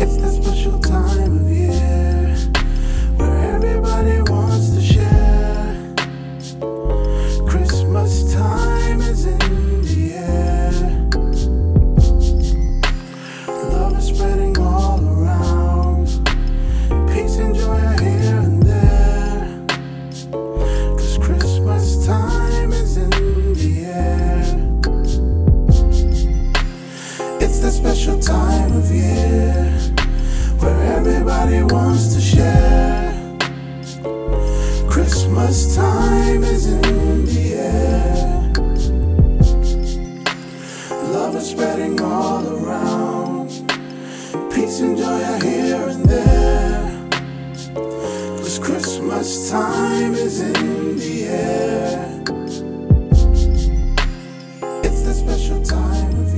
It's the everybody wants to share. Christmas time is in the air. Love is spreading all around. Peace and joy are here and there. Cause Christmas time is in the air. It's the special time of year.